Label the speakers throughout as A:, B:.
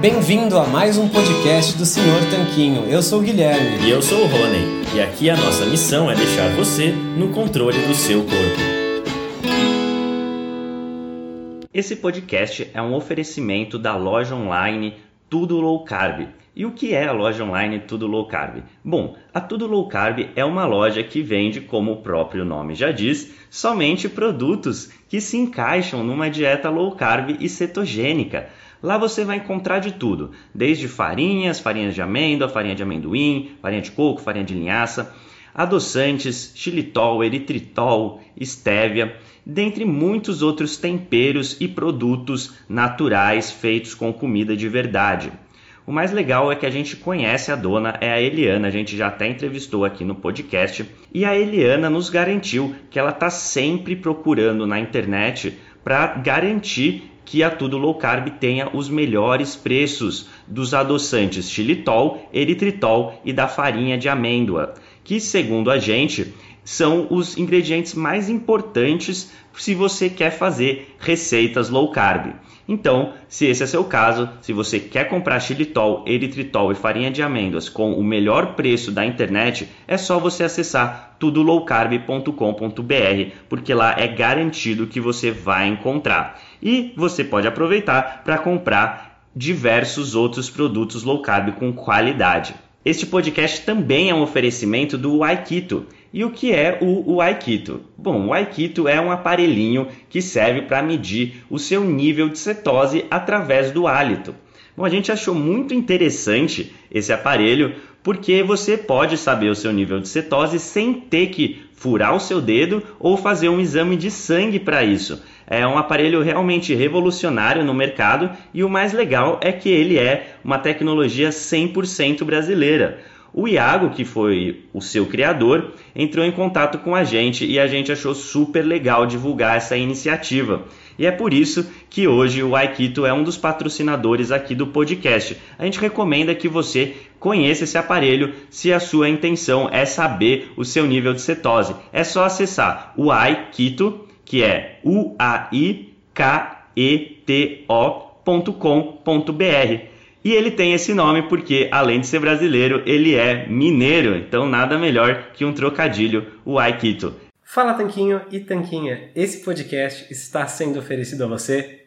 A: Bem-vindo a mais um podcast do Senhor Tanquinho. Eu sou o Guilherme.
B: E eu sou o Rony. E aqui a nossa missão é deixar você no controle do seu corpo. Esse podcast é um oferecimento da loja online Tudo Low Carb. E o que é a loja online Tudo Low Carb? Bom, a Tudo Low Carb é uma loja que vende, como o próprio nome já diz, somente produtos que se encaixam numa dieta low carb e cetogênica. Lá você vai encontrar de tudo, desde farinhas, farinhas de amêndoa, farinha de amendoim, farinha de coco, farinha de linhaça, adoçantes, xilitol, eritritol, estévia, dentre muitos outros temperos e produtos naturais feitos com comida de verdade. O mais legal é que a gente conhece a dona, é a Eliana, a gente já até entrevistou aqui no podcast, e a Eliana nos garantiu que ela está sempre procurando na internet para garantir que a Tudo Low Carb tenha os melhores preços dos adoçantes xilitol, eritritol e da farinha de amêndoa, que segundo a gente são os ingredientes mais importantes se você quer fazer receitas low carb. Então, se esse é seu caso, se você quer comprar xilitol, eritritol e farinha de amêndoas com o melhor preço da internet, é só você acessar tudolowcarb.com.br, porque lá é garantido que você vai encontrar. E você pode aproveitar para comprar diversos outros produtos low carb com qualidade. Este podcast também é um oferecimento do Aikito. E o que é o, o Aikito? Bom, o Aikito é um aparelhinho que serve para medir o seu nível de cetose através do hálito. Bom, a gente achou muito interessante esse aparelho porque você pode saber o seu nível de cetose sem ter que furar o seu dedo ou fazer um exame de sangue para isso. É um aparelho realmente revolucionário no mercado e o mais legal é que ele é uma tecnologia 100% brasileira. O Iago, que foi o seu criador, entrou em contato com a gente e a gente achou super legal divulgar essa iniciativa. E é por isso que hoje o Aikito é um dos patrocinadores aqui do podcast. A gente recomenda que você conheça esse aparelho se a sua intenção é saber o seu nível de cetose. É só acessar o Aikito, que é u a i k e ele tem esse nome porque, além de ser brasileiro, ele é mineiro, então nada melhor que um trocadilho, o Aikito.
A: Fala Tanquinho e Tanquinha, esse podcast está sendo oferecido a você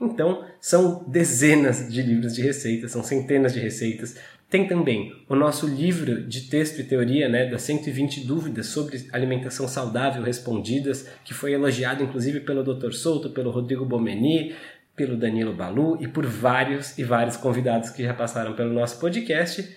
A: Então, são dezenas de livros de receitas, são centenas de receitas, tem também o nosso livro de texto e teoria, né, das 120 dúvidas sobre alimentação saudável respondidas, que foi elogiado inclusive pelo Dr. Souto, pelo Rodrigo Bomeni, pelo Danilo Balu e por vários e vários convidados que já passaram pelo nosso podcast.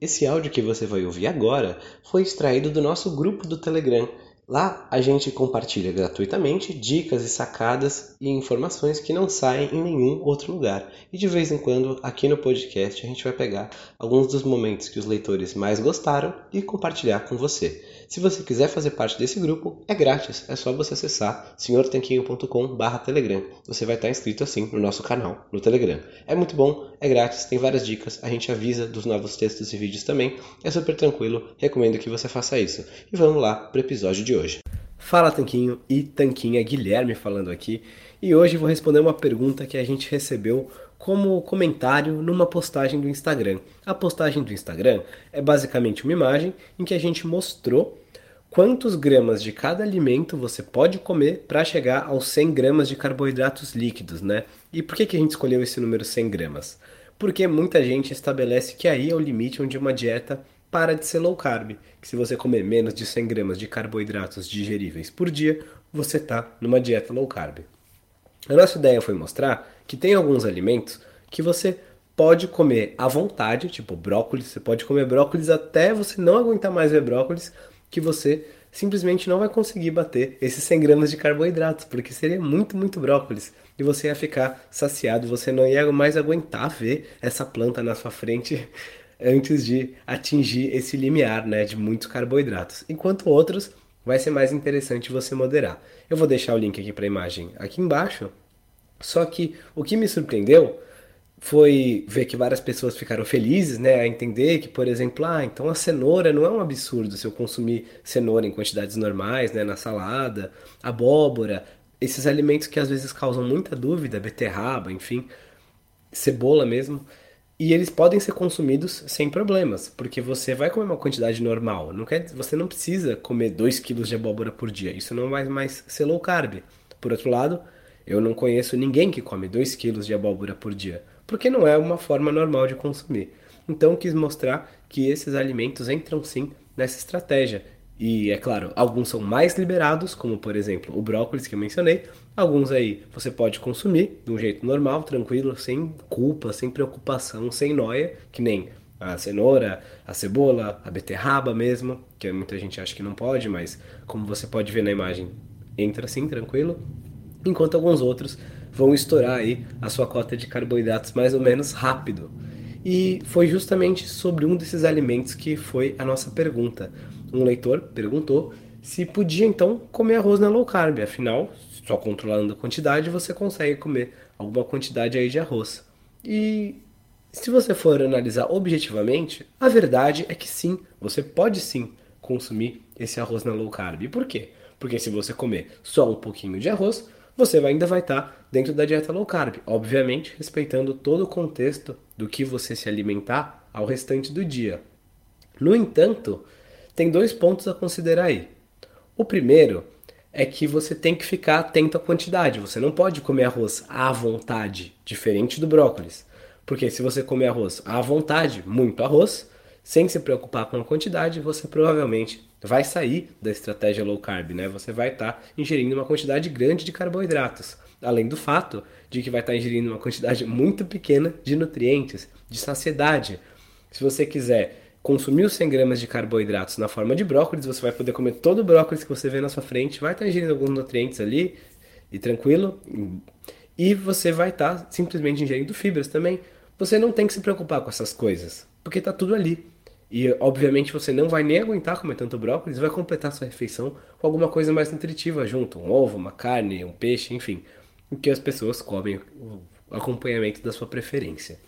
C: Esse áudio que você vai ouvir agora foi extraído do nosso grupo do Telegram. Lá a gente compartilha gratuitamente dicas e sacadas e informações que não saem em nenhum outro lugar. E de vez em quando, aqui no podcast, a gente vai pegar alguns dos momentos que os leitores mais gostaram e compartilhar com você. Se você quiser fazer parte desse grupo, é grátis, é só você acessar senhortanquinho.com/telegram. Você vai estar inscrito assim no nosso canal no Telegram. É muito bom, é grátis, tem várias dicas, a gente avisa dos novos textos e vídeos também. É super tranquilo, recomendo que você faça isso. E vamos lá para o episódio de hoje.
A: Fala Tanquinho e Tanquinha Guilherme falando aqui. E hoje vou responder uma pergunta que a gente recebeu como comentário numa postagem do Instagram. A postagem do Instagram é basicamente uma imagem em que a gente mostrou quantos gramas de cada alimento você pode comer para chegar aos 100 gramas de carboidratos líquidos, né? E por que, que a gente escolheu esse número 100 gramas? Porque muita gente estabelece que aí é o limite onde uma dieta para de ser low carb, que se você comer menos de 100 gramas de carboidratos digeríveis por dia, você está numa dieta low carb. A nossa ideia foi mostrar que tem alguns alimentos que você pode comer à vontade, tipo brócolis, você pode comer brócolis até você não aguentar mais ver brócolis, que você simplesmente não vai conseguir bater esses 100 gramas de carboidratos, porque seria muito, muito brócolis. E você ia ficar saciado, você não ia mais aguentar ver essa planta na sua frente antes de atingir esse limiar né, de muitos carboidratos. Enquanto outros, vai ser mais interessante você moderar. Eu vou deixar o link aqui para a imagem aqui embaixo. Só que o que me surpreendeu foi ver que várias pessoas ficaram felizes, né, a entender que, por exemplo, ah, então a cenoura não é um absurdo se eu consumir cenoura em quantidades normais, né, na salada, abóbora, esses alimentos que às vezes causam muita dúvida, beterraba, enfim, cebola mesmo, e eles podem ser consumidos sem problemas, porque você vai comer uma quantidade normal, não quer, você não precisa comer 2 kg de abóbora por dia, isso não vai mais ser low carb. Por outro lado, eu não conheço ninguém que come 2 kg de abóbora por dia porque não é uma forma normal de consumir. Então quis mostrar que esses alimentos entram sim nessa estratégia. E é claro, alguns são mais liberados, como por exemplo o brócolis que eu mencionei. Alguns aí você pode consumir de um jeito normal, tranquilo, sem culpa, sem preocupação, sem noia, que nem a cenoura, a cebola, a beterraba mesmo, que muita gente acha que não pode, mas como você pode ver na imagem, entra assim, tranquilo. Enquanto alguns outros vão estourar aí a sua cota de carboidratos mais ou menos rápido. E foi justamente sobre um desses alimentos que foi a nossa pergunta. Um leitor perguntou se podia então comer arroz na low carb, afinal, só controlando a quantidade você consegue comer alguma quantidade aí de arroz. E se você for analisar objetivamente, a verdade é que sim, você pode sim consumir esse arroz na low carb. Por quê? Porque se você comer só um pouquinho de arroz, você ainda vai estar dentro da dieta low carb, obviamente respeitando todo o contexto do que você se alimentar ao restante do dia. No entanto, tem dois pontos a considerar aí. O primeiro é que você tem que ficar atento à quantidade. Você não pode comer arroz à vontade, diferente do brócolis. Porque se você comer arroz à vontade, muito arroz, sem se preocupar com a quantidade, você provavelmente vai sair da estratégia low carb, né? Você vai estar tá ingerindo uma quantidade grande de carboidratos, além do fato de que vai estar tá ingerindo uma quantidade muito pequena de nutrientes, de saciedade. Se você quiser consumir os 100 gramas de carboidratos na forma de brócolis, você vai poder comer todo o brócolis que você vê na sua frente, vai estar ingerindo alguns nutrientes ali, e tranquilo, e você vai estar simplesmente ingerindo fibras também. Você não tem que se preocupar com essas coisas, porque está tudo ali. E obviamente você não vai nem aguentar comer tanto brócolis, vai completar sua refeição com alguma coisa mais nutritiva junto, um ovo, uma carne, um peixe, enfim, o que as pessoas comem, o acompanhamento da sua preferência.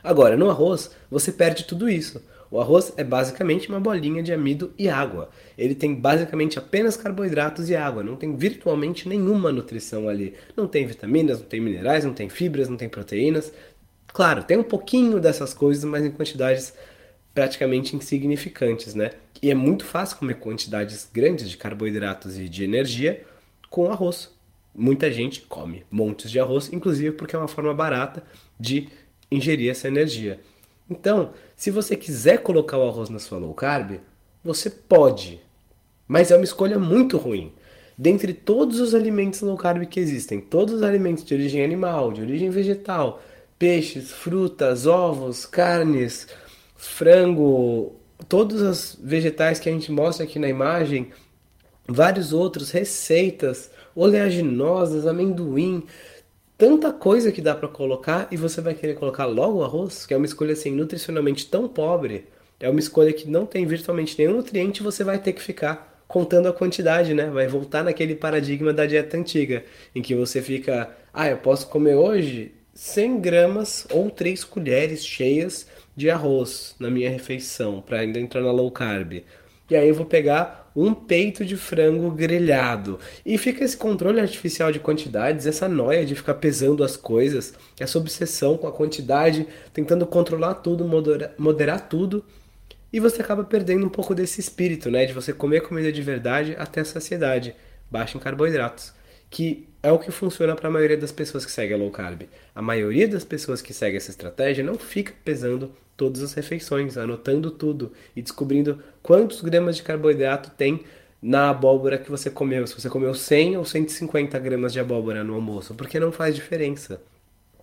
A: Agora, no arroz, você perde tudo isso. O arroz é basicamente uma bolinha de amido e água. Ele tem basicamente apenas carboidratos e água, não tem virtualmente nenhuma nutrição ali. Não tem vitaminas, não tem minerais, não tem fibras, não tem proteínas. Claro, tem um pouquinho dessas coisas, mas em quantidades praticamente insignificantes, né? E é muito fácil comer quantidades grandes de carboidratos e de energia com arroz. Muita gente come montes de arroz, inclusive porque é uma forma barata de ingerir essa energia. Então, se você quiser colocar o arroz na sua low carb, você pode, mas é uma escolha muito ruim. Dentre todos os alimentos low carb que existem, todos os alimentos de origem animal, de origem vegetal, peixes, frutas, ovos, carnes, frango, todos os vegetais que a gente mostra aqui na imagem, vários outros, receitas, oleaginosas, amendoim, tanta coisa que dá para colocar e você vai querer colocar logo o arroz, que é uma escolha assim nutricionalmente tão pobre, é uma escolha que não tem virtualmente nenhum nutriente, você vai ter que ficar contando a quantidade, né? Vai voltar naquele paradigma da dieta antiga, em que você fica, ah, eu posso comer hoje 100 gramas ou 3 colheres cheias de arroz na minha refeição para ainda entrar na low carb. E aí eu vou pegar um peito de frango grelhado. E fica esse controle artificial de quantidades, essa noia de ficar pesando as coisas, essa obsessão com a quantidade, tentando controlar tudo, moderar, moderar tudo. E você acaba perdendo um pouco desse espírito, né? De você comer comida de verdade até a saciedade, baixa em carboidratos. Que é o que funciona para a maioria das pessoas que seguem a low carb. A maioria das pessoas que seguem essa estratégia não fica pesando todas as refeições, anotando tudo e descobrindo quantos gramas de carboidrato tem na abóbora que você comeu. Se você comeu 100 ou 150 gramas de abóbora no almoço, porque não faz diferença.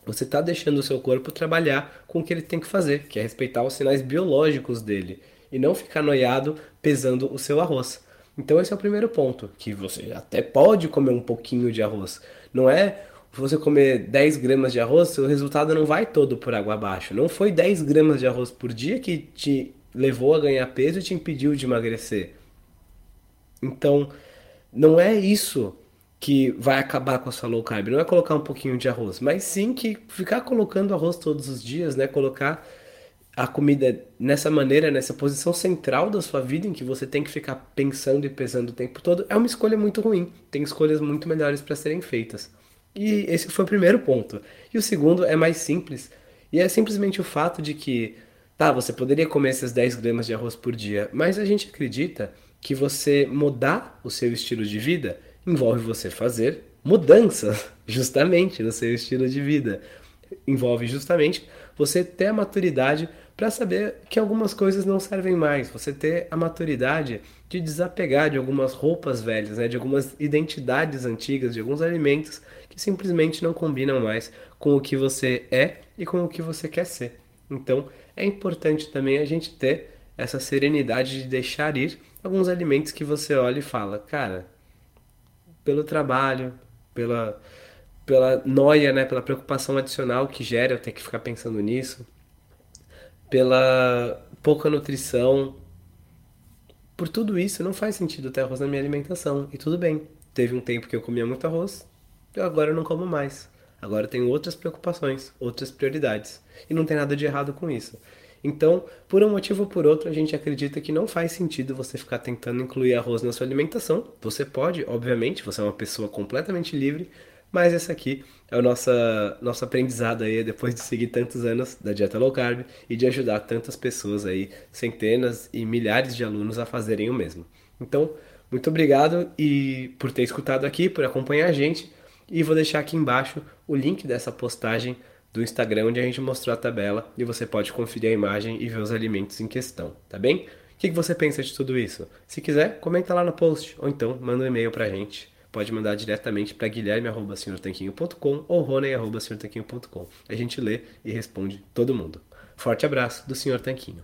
A: Você está deixando o seu corpo trabalhar com o que ele tem que fazer, que é respeitar os sinais biológicos dele e não ficar noiado pesando o seu arroz. Então esse é o primeiro ponto, que você até pode comer um pouquinho de arroz. Não é você comer 10 gramas de arroz, seu resultado não vai todo por água abaixo. Não foi 10 gramas de arroz por dia que te levou a ganhar peso e te impediu de emagrecer. Então, não é isso que vai acabar com a sua low carb. Não é colocar um pouquinho de arroz, mas sim que ficar colocando arroz todos os dias, né? Colocar a comida nessa maneira, nessa posição central da sua vida, em que você tem que ficar pensando e pesando o tempo todo, é uma escolha muito ruim. Tem escolhas muito melhores para serem feitas. E esse foi o primeiro ponto. E o segundo é mais simples, e é simplesmente o fato de que, tá, você poderia comer esses 10 gramas de arroz por dia, mas a gente acredita que você mudar o seu estilo de vida envolve você fazer mudanças, justamente, no seu estilo de vida. Envolve justamente você ter a maturidade para saber que algumas coisas não servem mais, você ter a maturidade de desapegar de algumas roupas velhas, né, de algumas identidades antigas, de alguns alimentos que simplesmente não combinam mais com o que você é e com o que você quer ser. Então, é importante também a gente ter essa serenidade de deixar ir alguns alimentos que você olha e fala, cara, pelo trabalho, pela pela noia, né, pela preocupação adicional que gera eu ter que ficar pensando nisso, pela pouca nutrição, por tudo isso não faz sentido ter arroz na minha alimentação e tudo bem. Teve um tempo que eu comia muito arroz, agora eu não como mais. Agora eu tenho outras preocupações, outras prioridades. E não tem nada de errado com isso. Então, por um motivo ou por outro, a gente acredita que não faz sentido você ficar tentando incluir arroz na sua alimentação. Você pode, obviamente, você é uma pessoa completamente livre, mas esse aqui é o nosso, nosso aprendizado aí depois de seguir tantos anos da dieta low carb e de ajudar tantas pessoas aí, centenas e milhares de alunos a fazerem o mesmo. Então, muito obrigado e por ter escutado aqui, por acompanhar a gente. E vou deixar aqui embaixo o link dessa postagem do Instagram onde a gente mostrou a tabela e você pode conferir a imagem e ver os alimentos em questão, tá bem? O que você pensa de tudo isso? Se quiser, comenta lá no post ou então manda um e-mail pra gente. Pode mandar diretamente para guilherme.com ou rony.com. A gente lê e responde todo mundo. Forte abraço do Sr. Tanquinho.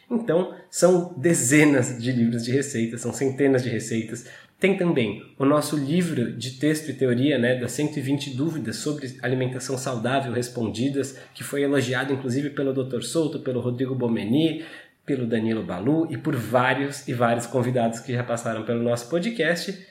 A: Então, são dezenas de livros de receitas, são centenas de receitas, tem também o nosso livro de texto e teoria, né, das 120 dúvidas sobre alimentação saudável respondidas, que foi elogiado inclusive pelo Dr. Souto, pelo Rodrigo Bomeni, pelo Danilo Balu e por vários e vários convidados que já passaram pelo nosso podcast.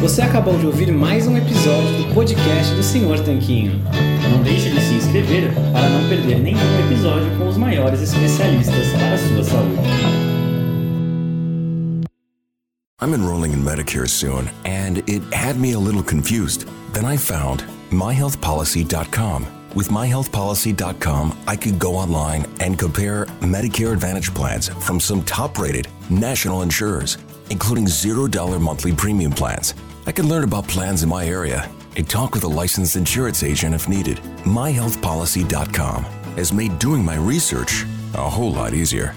D: Você acabou de ouvir mais um episódio do podcast do Senhor Tanquinho. Não deixe de se inscrever para não perder nenhum episódio com os maiores especialistas para a sua saúde.
E: I'm enrolling in Medicare soon, and it had me a little confused. Then I found myhealthpolicy.com. With myhealthpolicy.com, I could go online and compare Medicare Advantage plans from some top rated national insurers, including $0 monthly premium plans. I can learn about plans in my area and talk with a licensed insurance agent if needed. MyHealthPolicy.com has made doing my research a whole lot easier.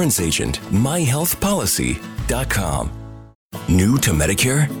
E: insurance agent. myhealthpolicy.com. New to Medicare?